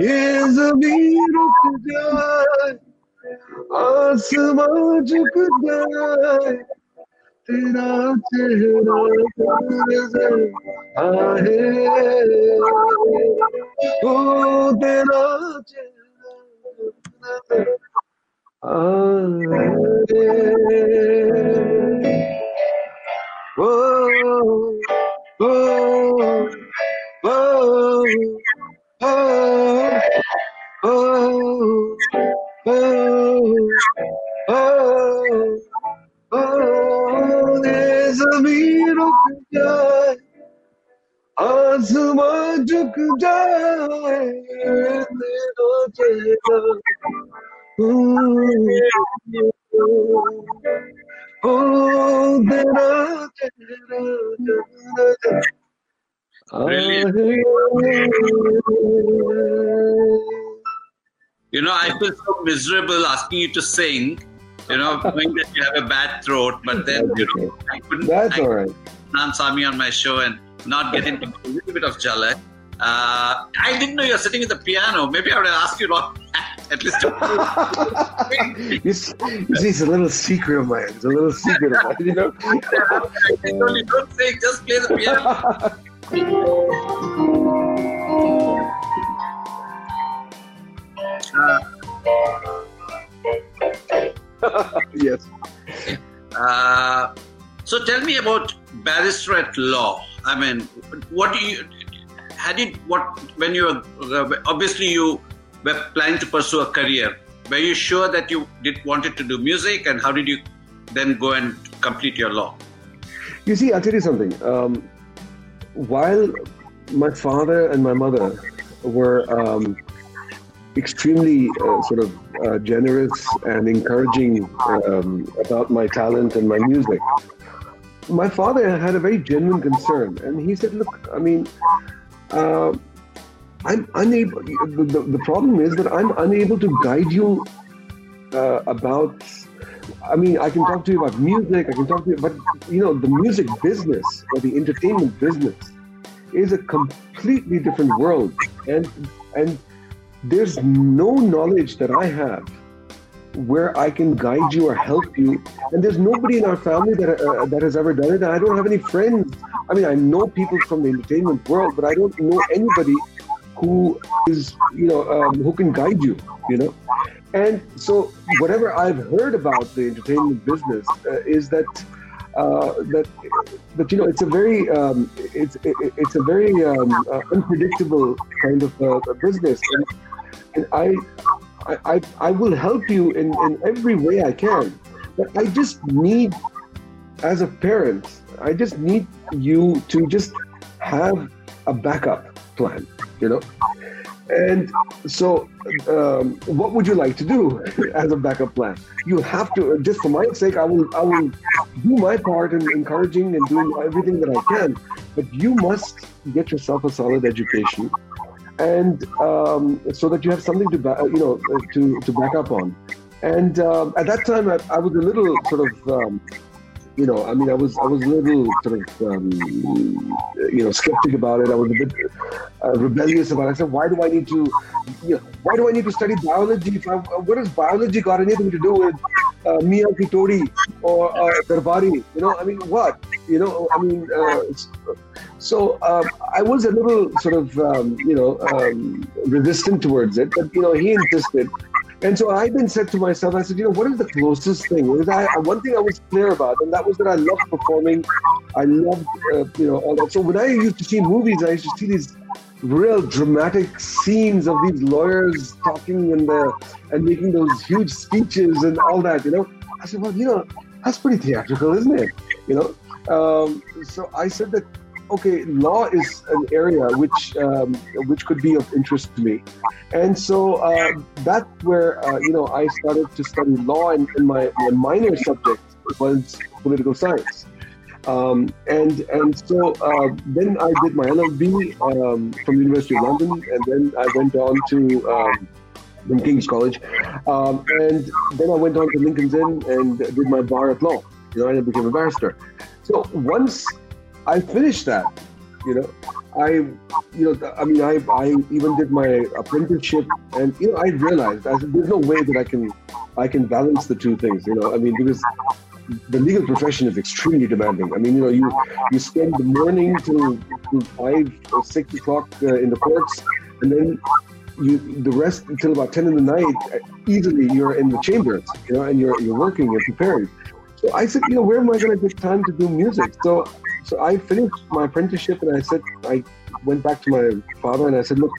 ये जमीन रुक जाए आसमां झुक जाए तेरा चेहरा नजर आहे ओ तेरा चेहरा नजर आहे ओ ओ ओ You know, I feel so miserable asking you to sing, you know, knowing that you have a bad throat, but then, you know. I couldn't. That's I all right. Couldn't on my show and not getting a little bit of jealous. Uh, I didn't know you were sitting at the piano. Maybe I would have asked you about that. At least. see, you a little secret of mine. It's a little secret of mine, you know. Only don't just play the piano. yes. Uh, so tell me about barrister at law. I mean, what do you it? What when you were uh, obviously you were planning to pursue a career. Were you sure that you did wanted to do music, and how did you then go and complete your law? You see, I'll tell you something. Um, while my father and my mother were um, extremely uh, sort of uh, generous and encouraging um, about my talent and my music, my father had a very genuine concern, and he said, "Look, I mean." Uh, I'm unable. The, the, problem is that I'm unable to guide you uh, about. I mean, I can talk to you about music. I can talk to you, but you know, the music business or the entertainment business is a completely different world, and and there's no knowledge that I have where I can guide you or help you. And there's nobody in our family that uh, that has ever done it. And I don't have any friends. I mean, I know people from the entertainment world, but I don't know anybody who is you know um, who can guide you you know and so whatever i've heard about the entertainment business uh, is that uh, that that you know it's a very um, it's it, it's a very um, uh, unpredictable kind of uh, business and, and I, I I will help you in, in every way I can. But I just need as a parent I just need you to just have a backup plan you know? And so um, what would you like to do as a backup plan? You have to just for my sake i will i will do my part in encouraging and doing everything that i can but you must get yourself a solid education and um, so that you have something to ba- you know to to back up on. And um, at that time I, I, was a little sort of um, you know, I mean, I was I was a little sort of um, you know skeptic about it. I was a bit uh, rebellious about it. I said, why do I need to, you know, why do I need to study biology? If I, what has biology got anything to do with uh, Miyan ki Todi or uh, Darbari? You know, I mean, what? You know, I mean, uh, so um, I was a little sort of um, you know um, resistant towards it, but you know, he insisted. And so I then said to myself, I said, you know, what is the closest thing? What is I, one thing I was clear about, and that was that I loved performing. I loved, uh, you know, all that. So when I used to see movies, I used to see these real dramatic scenes of these lawyers talking and uh, and making those huge speeches and all that. You know, I said, well, you know, that's pretty theatrical, isn't it? You know. Um, so I said that okay, law is an area which um, which could be of interest to me, and so uh, that's where uh, you know I started to study law, and, and my, my minor subject was political science. Um, and and so uh, then I did my LLB um, from University of London, and then I went on to um, King's College, um, and then I went on to Lincoln's Inn and did my bar at law. You know, I became a barrister. So once I finished that. You know, I, you know, I mean, I, I even did my apprenticeship, and you know, I realized I said, there's no way that I can, I can balance the two things. You know, I mean, because the legal profession is extremely demanding. I mean, you know, you you spend the morning till, five or six o'clock uh, in the courts, and then you the rest until about ten in the night. Easily, you're in the chambers, you know, and you're you're working, you're preparing. So I said, you know, where am I going to get time to do music? So so I finished my apprenticeship and I said, I went back to my father and I said, look,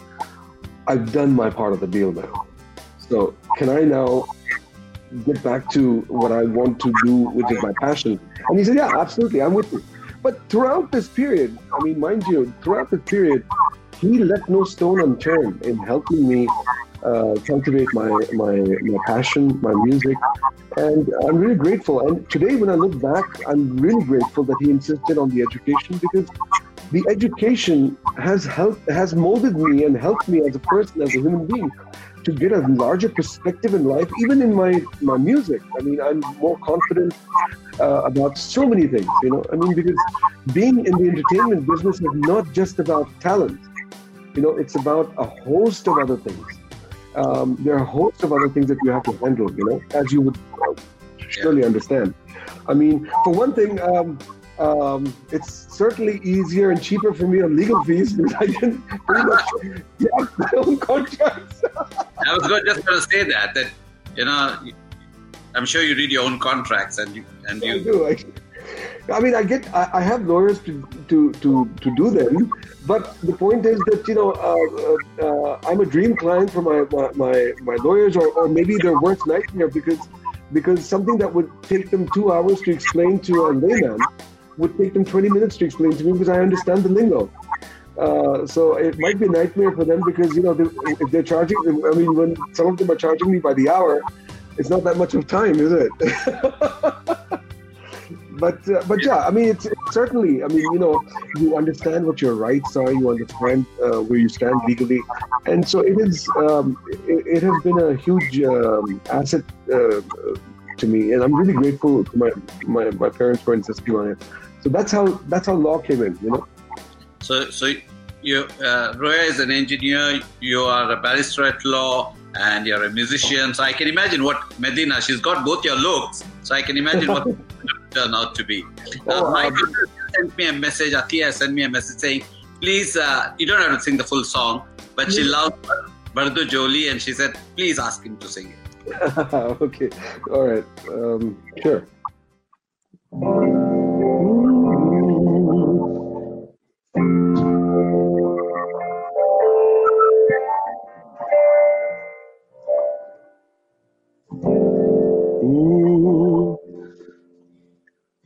I've done my part of the deal now. So can I now get back to what I want to do, which is my passion? And he said, yeah, absolutely, I'm with you. But throughout this period, I mean, mind you, throughout this period, he left no stone unturned in helping me uh, cultivate my, my my passion, my music, and I'm really grateful. And today, when I look back, I'm really grateful that he insisted on the education because the education has helped, has molded me and helped me as a person, as a human being, to get a larger perspective in life, even in my my music. I mean, I'm more confident uh, about so many things. You know, I mean, because being in the entertainment business is not just about talent. You know, it's about a host of other things. Um, there are a host of other things that you have to handle. You know, as you would surely understand. I mean, for one thing. Um, um, it's certainly easier and cheaper for me on legal fees because I can pretty much my own contracts. I was going, just going to say that that you know, I'm sure you read your own contracts and you and you. I do. I, I mean, I get, I, I have lawyers to, to, to, to do them, but the point is that you know, uh, uh, uh, I'm a dream client for my my, my, lawyers, or, or maybe their worst nightmare because because something that would take them two hours to explain to a layman would take them 20 minutes to explain to me because I understand the lingo. Uh, so it might be a nightmare for them because you know they, if they're charging, I mean, when some of them are charging me by the hour, it's not that much of time, is it? but uh, but yeah, I mean, it's, it's certainly. I mean, you know, you understand what your rights are, you understand uh, where you stand legally, and so it is. Um, it, it has been a huge um, asset uh, to me, and I'm really grateful to my, my my parents for insisting on it. So that's how that's how law came in, you know. So so you uh, Roya is an engineer. You are a barrister at law. And you're a musician, so I can imagine what Medina. She's got both your looks, so I can imagine what turn out to be. Uh, Oh, my um, daughter sent me a message. Atia sent me a message saying, "Please, uh, you don't have to sing the full song, but she loves Bhar Do Jholi, and she said, please ask him to sing it." okay, all right, um, sure.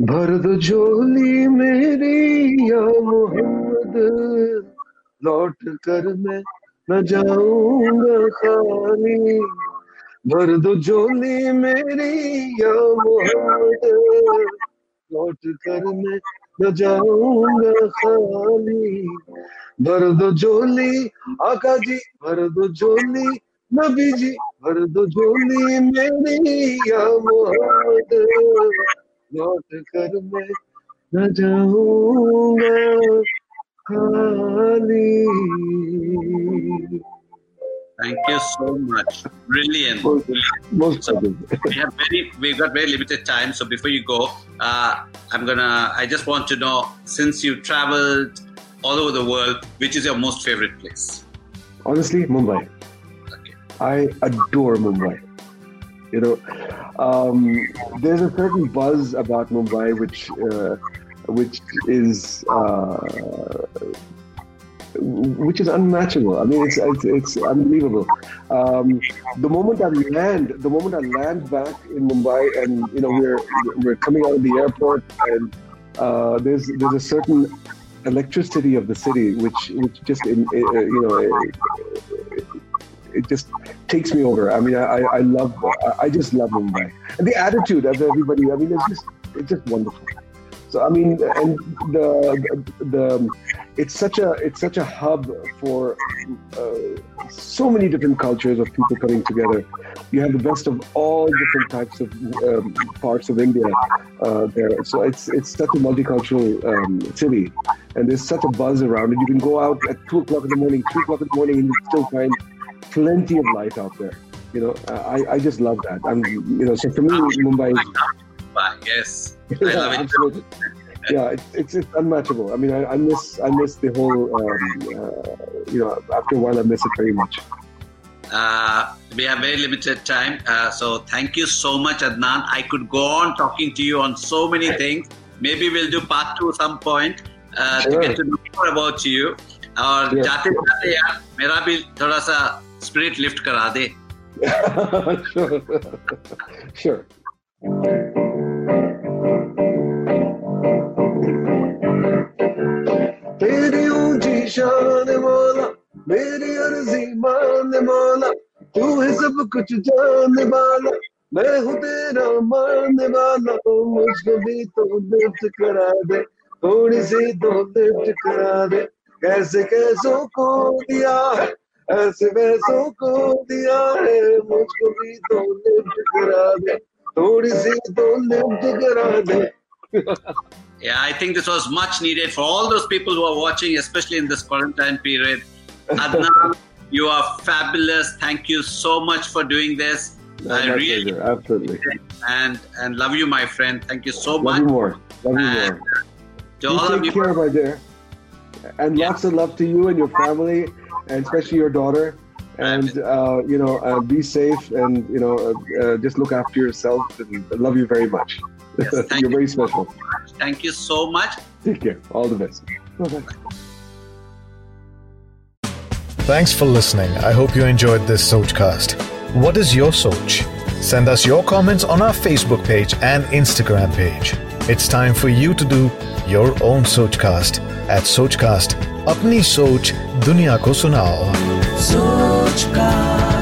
भर दो झोली मेरी, या मोहम्मद। लौट कर मैं न जाऊँगा खाली। भर दो झोली मेरी, या मोहम्मद। लौट कर मैं न जाऊँगा खाली। भर दो झोली, आका जी, भर दो झोली। नबी जी, भर दो झोली मेरी, या मोहम्मद। लौट कर मैं न जाऊंगा खाली Thank you so much. Brilliant. most, most of them. we have very we've got very limited time so before you go uh, i'm gonna i just want to know since you traveled all over the world which is your most favorite place Honestly, Mumbai. okay I adore Mumbai. You know, um, there's a certain buzz about Mumbai which uh, which is uh, which is unmatchable. I mean, it's it's, it's unbelievable. Um, the moment I land, the moment I land back in Mumbai, and you know we're we're coming out of the airport, and uh, there's there's a certain electricity of the city which which just in, uh, you know it, just takes me over. I mean, I, I I love, I just love Mumbai, and the attitude of everybody. I mean, it's just, it's just wonderful. So I mean, and the the, the it's such a it's such a hub for uh, so many different cultures of people coming together. You have the best of all different types of um, parts of India uh, there. So it's it's such a multicultural um, city, and there's such a buzz around it. You can go out at two o'clock in the morning, three o'clock in the morning, and you still find plenty of life out there. You know, I, I just love that. I'm, you know, so for me, Mumbai is Bye. yes i yeah, love it absolutely. Yeah, it's, it's it's unmatchable. I mean, I, I miss I miss the whole. Um, uh, you know, after a while, I miss it very much. uh, we have very limited time uh, so thank you so much adnan i could go on talking to you on so many things maybe we'll do part two some point uh, to Sure. get to know more about you और Sure. जाते जाते यार मेरा भी थोड़ा सा spirit lift करा दे. तेरी ऊँची शान मौला, मेरी अर्जी मान मौला, तू है सब कुछ जानने वाला, मैं हूँ तेरा मानने वाला मुझको भी तो लिफ्ट करा दे, थोड़ी सी तो लिफ्ट करा दे कैसे कैसों को दिया है ऐसे वैसों को दिया है मुझको भी तो लिफ्ट करा दे थोड़ी सी तो लिफ्ट करा दे Yeah, I think this was much needed for all those people who are watching, especially in this quarantine period. Adnan, You are fabulous. Thank you so much for doing this. My I really pleasure. Absolutely. and and love you, my friend. Thank you so Love much. you more. Love you And more. To You all of take you, care, my dear. And Yeah. lots of love to you and your family, and especially your daughter. And uh, you know, uh, be safe, and you know, uh, uh, just look after yourself. And I love you very much. Yes, thank You're you. very special. thank you so much. Take care. All the best. Bye-bye. Thanks for listening. I hope you enjoyed this Sochcast. What is your Soch? Send us your comments on our Facebook page and Instagram page. It's time for you to do your own Sochcast at Sochcast. अपनी सोच दुनिया को सुनाओ। सोच का